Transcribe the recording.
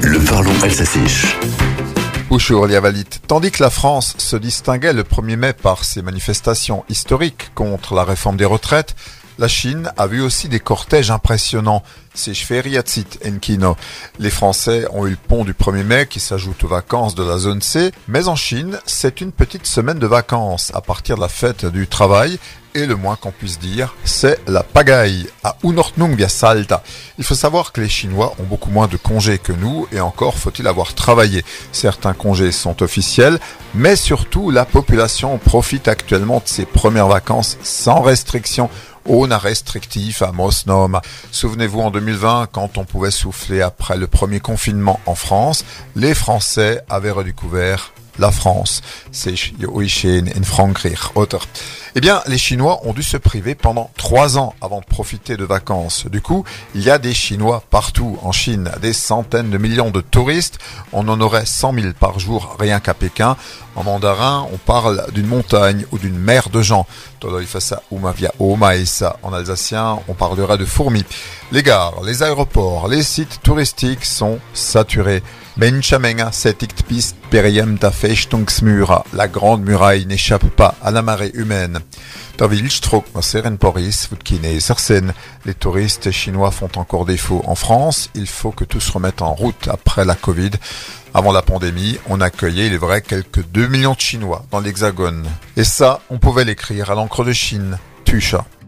Le parlons s'affiche. Bonjour. Tandis que la France se distinguait le 1er mai par ses manifestations historiques contre la réforme des retraites, la Chine a vu aussi des cortèges impressionnants. C'est Enkino. Les Français ont eu le pont du 1er mai qui s'ajoute aux vacances de la zone C, mais en Chine, c'est une petite semaine de vacances à partir de la fête du travail et le moins qu'on puisse dire, c'est la pagaille à Unortnung via Salta. Il faut savoir que les Chinois ont beaucoup moins de congés que nous et encore faut-il avoir travaillé. Certains congés sont officiels, mais surtout la population profite actuellement de ses premières vacances sans restriction a restrictif à Mosnom. Souvenez-vous en 2020, quand on pouvait souffler après le premier confinement en France, les Français avaient redécouvert la France. C'est Frankreich. Eh bien, les Chinois ont dû se priver pendant trois ans avant de profiter de vacances. Du coup, il y a des Chinois partout en Chine, des centaines de millions de touristes. On en aurait 100 000 par jour rien qu'à Pékin. En mandarin, on parle d'une montagne ou d'une mer de gens. En alsacien, on parlerait de fourmis. Les gares, les aéroports, les sites touristiques sont saturés. La grande muraille n'échappe pas à la marée humaine. Les touristes chinois font encore défaut en France. Il faut que tout se remette en route après la Covid. Avant la pandémie, on accueillait, il est vrai, quelques 2 millions de Chinois dans l'Hexagone. Et ça, on pouvait l'écrire à l'encre de Chine, Tucha.